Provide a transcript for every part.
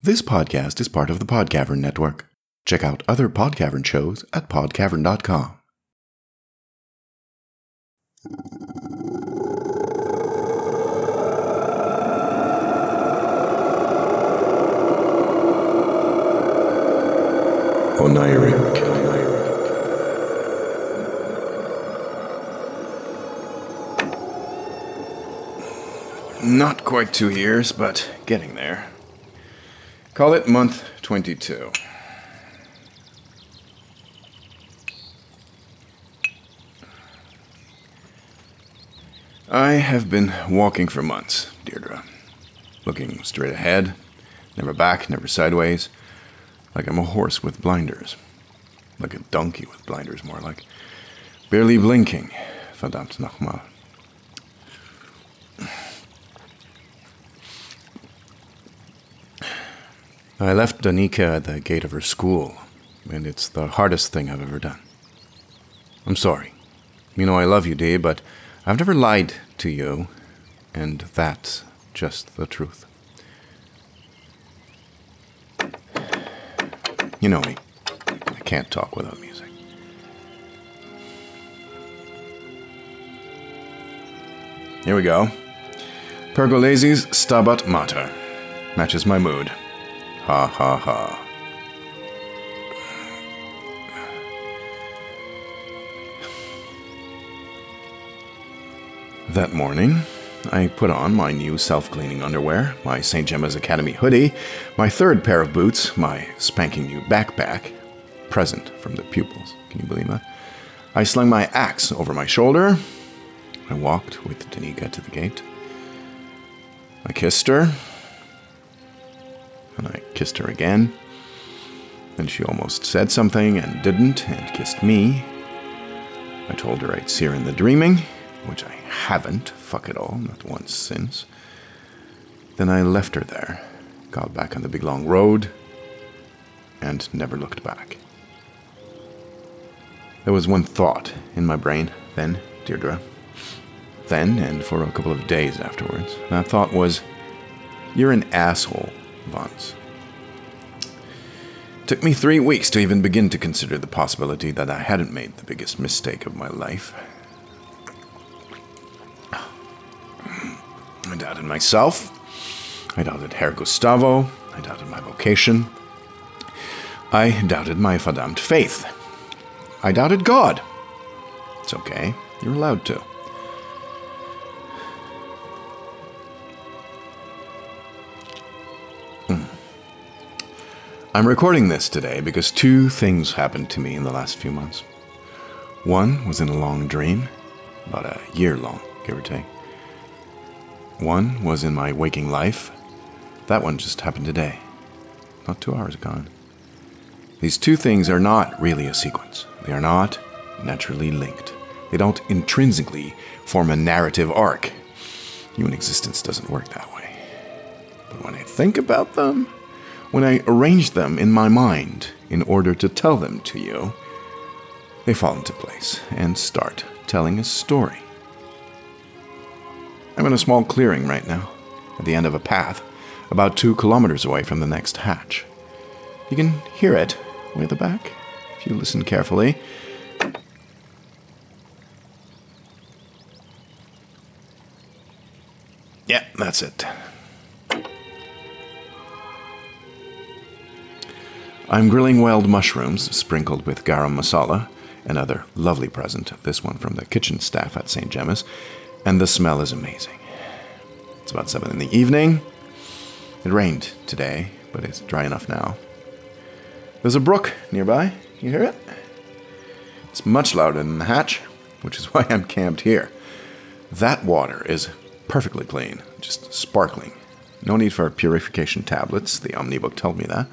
This podcast is part of the Podcavern Network. Check out other Podcavern shows at podcavern.com. Oniric. Not quite two years, but getting there. Call it month 22. I have been walking for months, Deirdre. Looking straight ahead, never back, never sideways, like I'm a horse with blinders. Like a donkey with blinders, more like. Barely blinking, verdammt nochmal. I left Danica at the gate of her school, and it's the hardest thing I've ever done. I'm sorry. You know I love you, Dee, but I've never lied to you, and that's just the truth. You know me. I can't talk without music. Here we go. Pergolesi's Stabat Mater. Matches my mood. Ha ha ha. That morning, I put on my new self cleaning underwear, my St. Gemma's Academy hoodie, my third pair of boots, my spanking new backpack, present from the pupils. Can you believe that? I slung my axe over my shoulder. I walked with Danica to the gate. I kissed her, and I kissed her again. Then she almost said something and didn't, and kissed me. I told her I'd see her in the dreaming, which I haven't, fuck it all, not once since. Then I left her there, got back on the big long road, and never looked back. There was one thought in my brain then, Deirdre. Then, and for a couple of days afterwards. That thought was, You're an asshole, Vance. Took me three weeks to even begin to consider the possibility that I hadn't made the biggest mistake of my life. I doubted myself. I doubted Herr Gustavo. I doubted my vocation. I doubted my verdammt faith. I doubted God. It's okay. You're allowed to. I'm recording this today because two things happened to me in the last few months. One was in a long dream, about a year long, give or take. One was in my waking life. That one just happened today, not two hours ago. These two things are not really a sequence. They are not naturally linked. They don't intrinsically form a narrative arc. Human existence doesn't work that way. But when I think about them, when I arrange them in my mind in order to tell them to you, they fall into place and start telling a story. I'm in a small clearing right now, at the end of a path, about two kilometers away from the next hatch. You can hear it way at the back, if you listen carefully. Yeah, that's it. I'm grilling wild mushrooms sprinkled with garam masala, another lovely present, this one from the kitchen staff at St. Gemma's, and the smell is amazing. It's about 7 in the evening. It rained today, but it's dry enough now. There's a brook nearby. You hear it? It's much louder than the hatch, which is why I'm camped here. That water is perfectly clean, just sparkling. No need for purification tablets, the Omnibook told me that.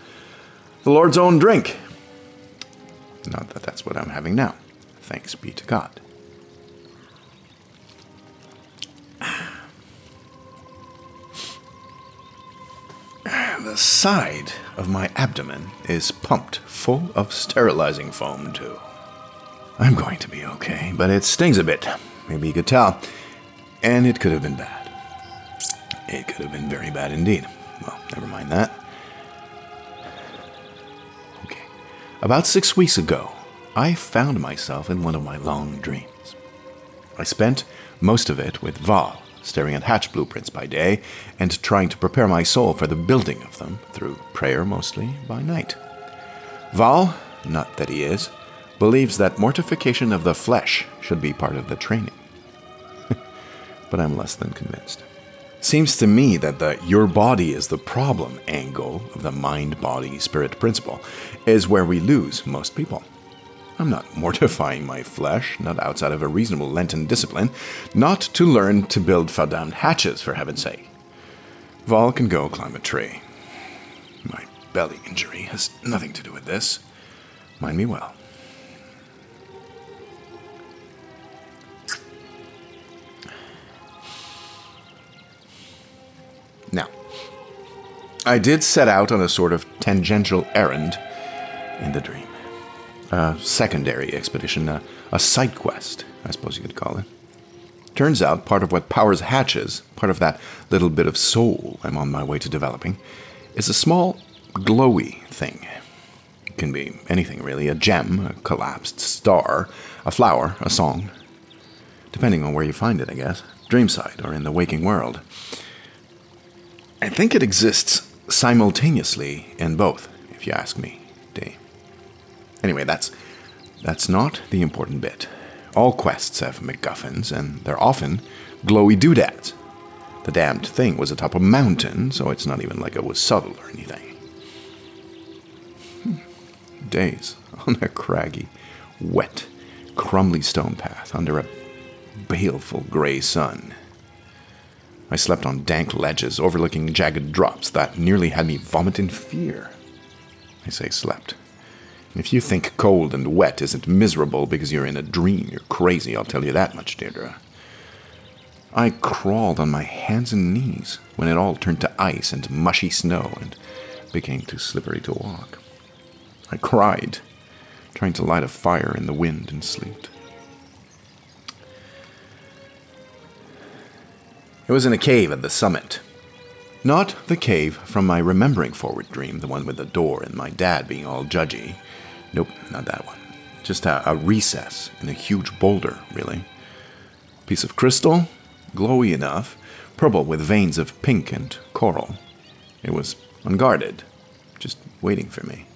The Lord's own drink. Not that that's what I'm having now. Thanks be to God. The side of my abdomen is pumped full of sterilizing foam, too. I'm going to be okay, but it stings a bit. Maybe you could tell. And it could have been bad. It could have been very bad indeed. Well, never mind that. About six weeks ago, I found myself in one of my long dreams. I spent most of it with Val, staring at hatch blueprints by day and trying to prepare my soul for the building of them through prayer mostly by night. Val, not that he is, believes that mortification of the flesh should be part of the training. but I'm less than convinced. Seems to me that the your body is the problem angle of the mind body spirit principle is where we lose most people. I'm not mortifying my flesh, not outside of a reasonable Lenten discipline, not to learn to build verdammt hatches, for heaven's sake. Val can go climb a tree. My belly injury has nothing to do with this. Mind me well. I did set out on a sort of tangential errand in the dream. A secondary expedition, a, a side quest, I suppose you could call it. Turns out part of what powers hatches, part of that little bit of soul I'm on my way to developing, is a small glowy thing. It can be anything really a gem, a collapsed star, a flower, a song. Depending on where you find it, I guess. Dreamside or in the waking world. I think it exists simultaneously in both, if you ask me, Dave. Anyway, that's that's not the important bit. All quests have MacGuffins, and they're often glowy doodads. The damned thing was atop a mountain, so it's not even like it was subtle or anything. Hmm. Days on a craggy, wet, crumbly stone path under a baleful gray sun. I slept on dank ledges overlooking jagged drops that nearly had me vomit in fear. I say slept. If you think cold and wet isn't miserable because you're in a dream, you're crazy, I'll tell you that much, Deirdre. I crawled on my hands and knees when it all turned to ice and mushy snow and became too slippery to walk. I cried, trying to light a fire in the wind and sleet. It was in a cave at the summit. Not the cave from my remembering forward dream, the one with the door and my dad being all judgy. Nope, not that one. Just a, a recess in a huge boulder, really. Piece of crystal, glowy enough, purple with veins of pink and coral. It was unguarded, just waiting for me.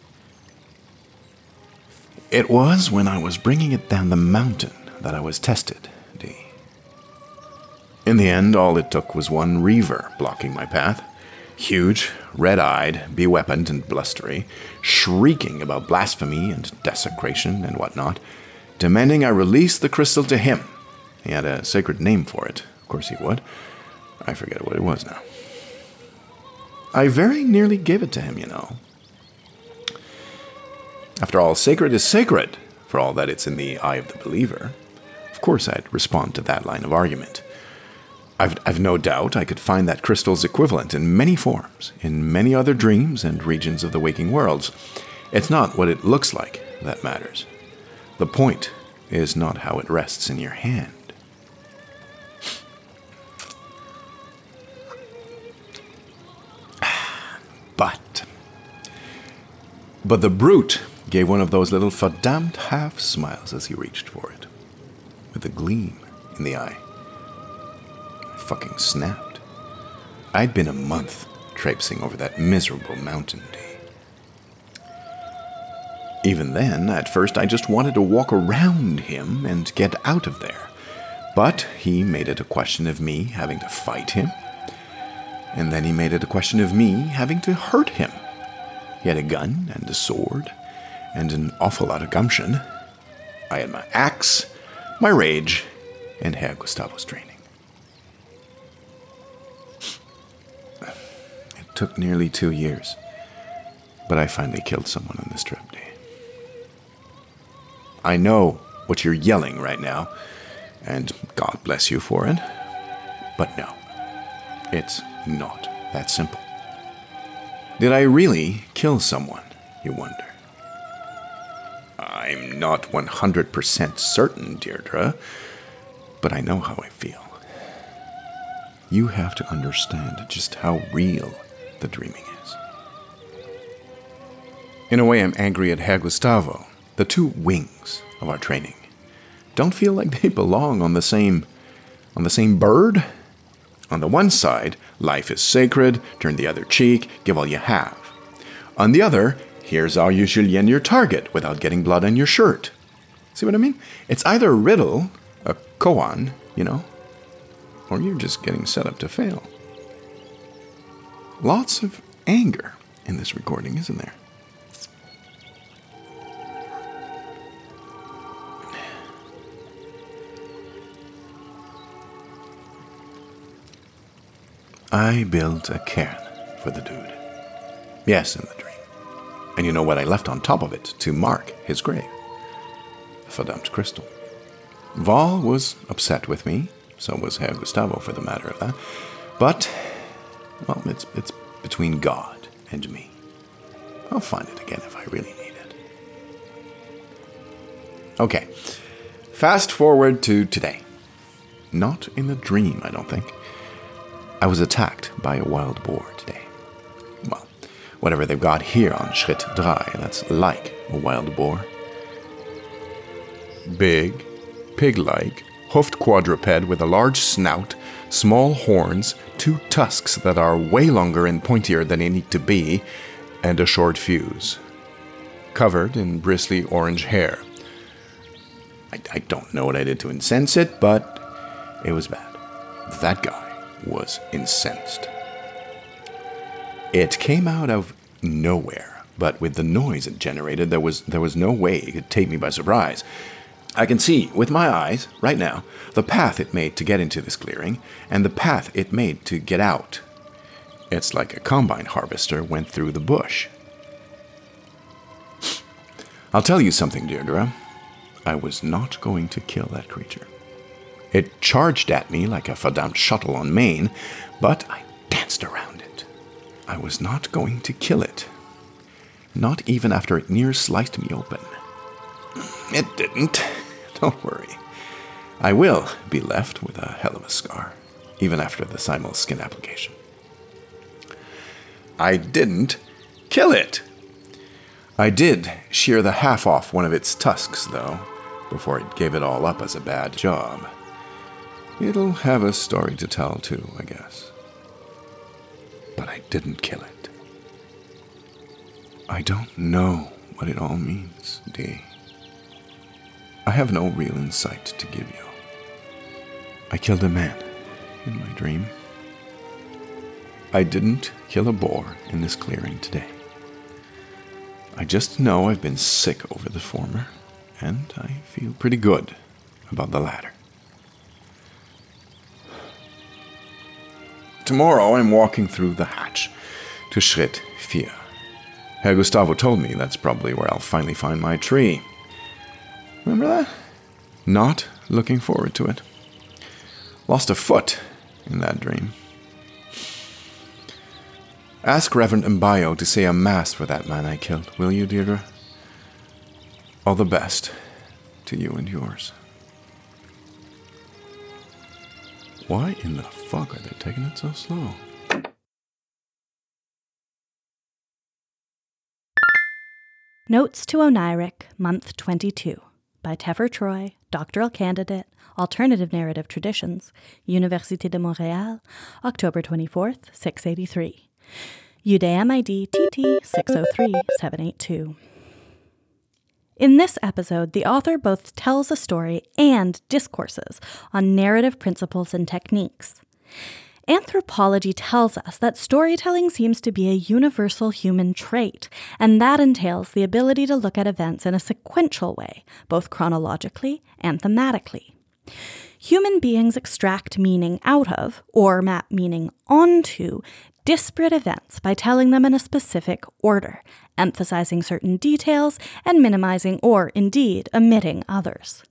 It was when I was bringing it down the mountain that I was tested, Dee. In the end, all it took was one reaver blocking my path. Huge, red eyed, beweaponed, and blustery, shrieking about blasphemy and desecration and whatnot, demanding I release the crystal to him. He had a sacred name for it. Of course he would. I forget what it was now. I very nearly gave it to him, you know. After all, sacred is sacred, for all that it's in the eye of the believer. Of course, I'd respond to that line of argument. I've, I've no doubt I could find that crystal's equivalent in many forms, in many other dreams and regions of the waking worlds. It's not what it looks like that matters. The point is not how it rests in your hand. But. But the brute gave one of those little verdammt half smiles as he reached for it, with a gleam in the eye fucking snapped. I'd been a month traipsing over that miserable mountain day. Even then, at first, I just wanted to walk around him and get out of there. But he made it a question of me having to fight him. And then he made it a question of me having to hurt him. He had a gun and a sword and an awful lot of gumption. I had my axe, my rage, and Herr Gustavo's training. Took nearly two years. But I finally killed someone on this trip, Dee. I know what you're yelling right now, and God bless you for it. But no, it's not that simple. Did I really kill someone, you wonder? I'm not 100% certain, Deirdre, but I know how I feel. You have to understand just how real the dreaming is. In a way, I'm angry at Herr Gustavo. The two wings of our training don't feel like they belong on the same on the same bird. On the one side, life is sacred, turn the other cheek, give all you have. On the other, here's how you julienne your target without getting blood on your shirt. See what I mean? It's either a riddle, a koan, you know, or you're just getting set up to fail. Lots of anger in this recording, isn't there? I built a cairn for the dude. Yes, in the dream. And you know what I left on top of it to mark his grave? A verdammt crystal. Val was upset with me, so was Herr Gustavo for the matter of that. But, well, it's, it's between God and me. I'll find it again if I really need it. Okay, fast forward to today. Not in a dream, I don't think. I was attacked by a wild boar today. Well, whatever they've got here on Schritt Drei, that's like a wild boar. Big, pig like, hoofed quadruped with a large snout, small horns, two tusks that are way longer and pointier than they need to be, and a short fuse. Covered in bristly orange hair. I, I don't know what I did to incense it, but it was bad. That guy was incensed. It came out of nowhere, but with the noise it generated, there was, there was no way it could take me by surprise. I can see with my eyes, right now, the path it made to get into this clearing, and the path it made to get out. It's like a combine harvester went through the bush. I'll tell you something, Deirdre. I was not going to kill that creature. It charged at me like a verdammt shuttle on main, but I danced around it. I was not going to kill it. Not even after it near sliced me open. It didn't. Don't worry. I will be left with a hell of a scar, even after the Simul skin application. I didn't kill it. I did shear the half off one of its tusks, though, before it gave it all up as a bad job. It'll have a story to tell, too, I guess. But I didn't kill it. I don't know what it all means, Dee. I have no real insight to give you. I killed a man in my dream. I didn't kill a boar in this clearing today. I just know I've been sick over the former, and I feel pretty good about the latter. Tomorrow I'm walking through the hatch to Schritt 4. Herr Gustavo told me that's probably where I'll finally find my tree. Remember that? Not looking forward to it. Lost a foot in that dream. Ask Reverend Mbayo to say a mass for that man I killed, will you, Deirdre? All the best to you and yours. Why in the fuck are they taking it so slow? Notes to Oniric, Month 22, by Tefer Troy, doctoral candidate, Alternative Narrative Traditions, Université de Montréal, October 24th, 683. UDAM ID TT 603782. In this episode, the author both tells a story and discourses on narrative principles and techniques. Anthropology tells us that storytelling seems to be a universal human trait, and that entails the ability to look at events in a sequential way, both chronologically and thematically. Human beings extract meaning out of, or map meaning onto, disparate events by telling them in a specific order, emphasizing certain details and minimizing or, indeed, omitting others.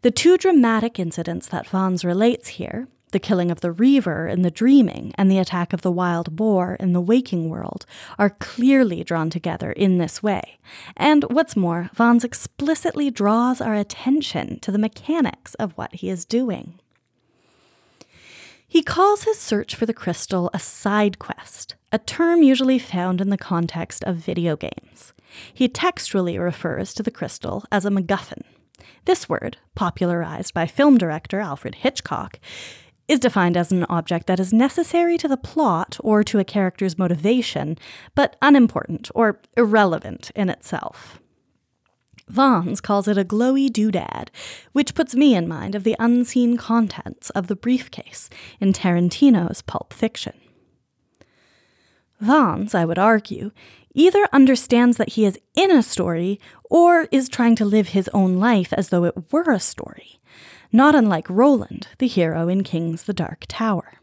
The two dramatic incidents that Vance relates here, the killing of the Reaver in the dreaming and the attack of the wild boar in the waking world, are clearly drawn together in this way. And what's more, Vance explicitly draws our attention to the mechanics of what he is doing. He calls his search for the crystal a side quest, a term usually found in the context of video games. He textually refers to the crystal as a MacGuffin. This word, popularized by film director Alfred Hitchcock, is defined as an object that is necessary to the plot or to a character's motivation, but unimportant or irrelevant in itself. Vance calls it a glowy doodad, which puts me in mind of the unseen contents of the briefcase in Tarantino's Pulp Fiction. Vance, I would argue, either understands that he is in a story or is trying to live his own life as though it were a story, not unlike Roland, the hero in King's The Dark Tower.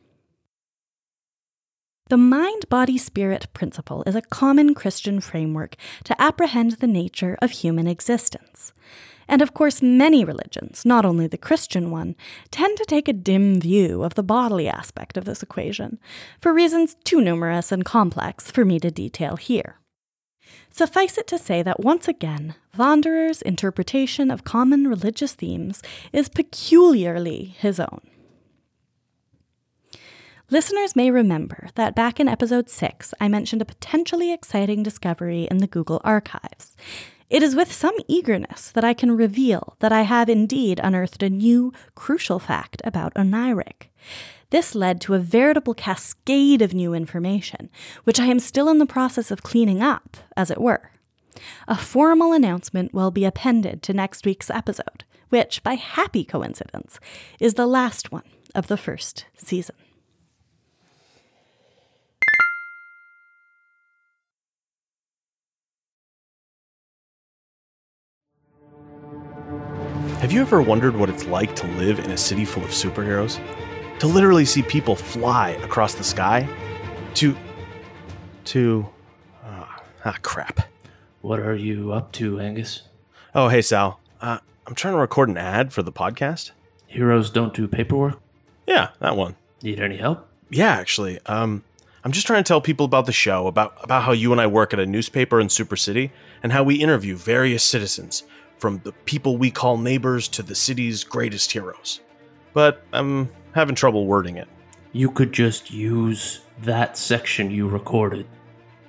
The mind body spirit principle is a common Christian framework to apprehend the nature of human existence. And of course, many religions, not only the Christian one, tend to take a dim view of the bodily aspect of this equation, for reasons too numerous and complex for me to detail here. Suffice it to say that once again, Wanderer's interpretation of common religious themes is peculiarly his own. Listeners may remember that back in episode 6, I mentioned a potentially exciting discovery in the Google archives. It is with some eagerness that I can reveal that I have indeed unearthed a new, crucial fact about Oniric. This led to a veritable cascade of new information, which I am still in the process of cleaning up, as it were. A formal announcement will be appended to next week's episode, which, by happy coincidence, is the last one of the first season. Have you ever wondered what it's like to live in a city full of superheroes? To literally see people fly across the sky? To. to. ah, ah, crap. What are you up to, Angus? Oh, hey, Sal. Uh, I'm trying to record an ad for the podcast. Heroes don't do paperwork? Yeah, that one. Need any help? Yeah, actually. Um, I'm just trying to tell people about the show, about, about how you and I work at a newspaper in Super City, and how we interview various citizens, from the people we call neighbors to the city's greatest heroes. But I'm having trouble wording it. You could just use that section you recorded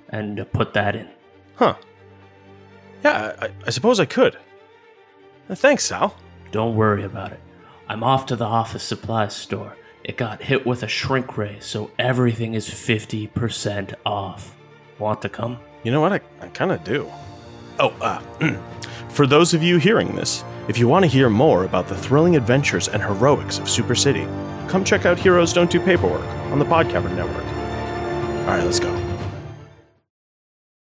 and put that in. Huh. Yeah, I, I suppose I could. Uh, Thanks, Sal. Don't worry about it. I'm off to the office supplies store. It got hit with a shrink ray, so everything is 50% off. Want to come? You know what? I, I kind of do. Oh, uh, for those of you hearing this, if you want to hear more about the thrilling adventures and heroics of Super City, come check out Heroes Don't Do Paperwork on the Podcavern Network. All right, let's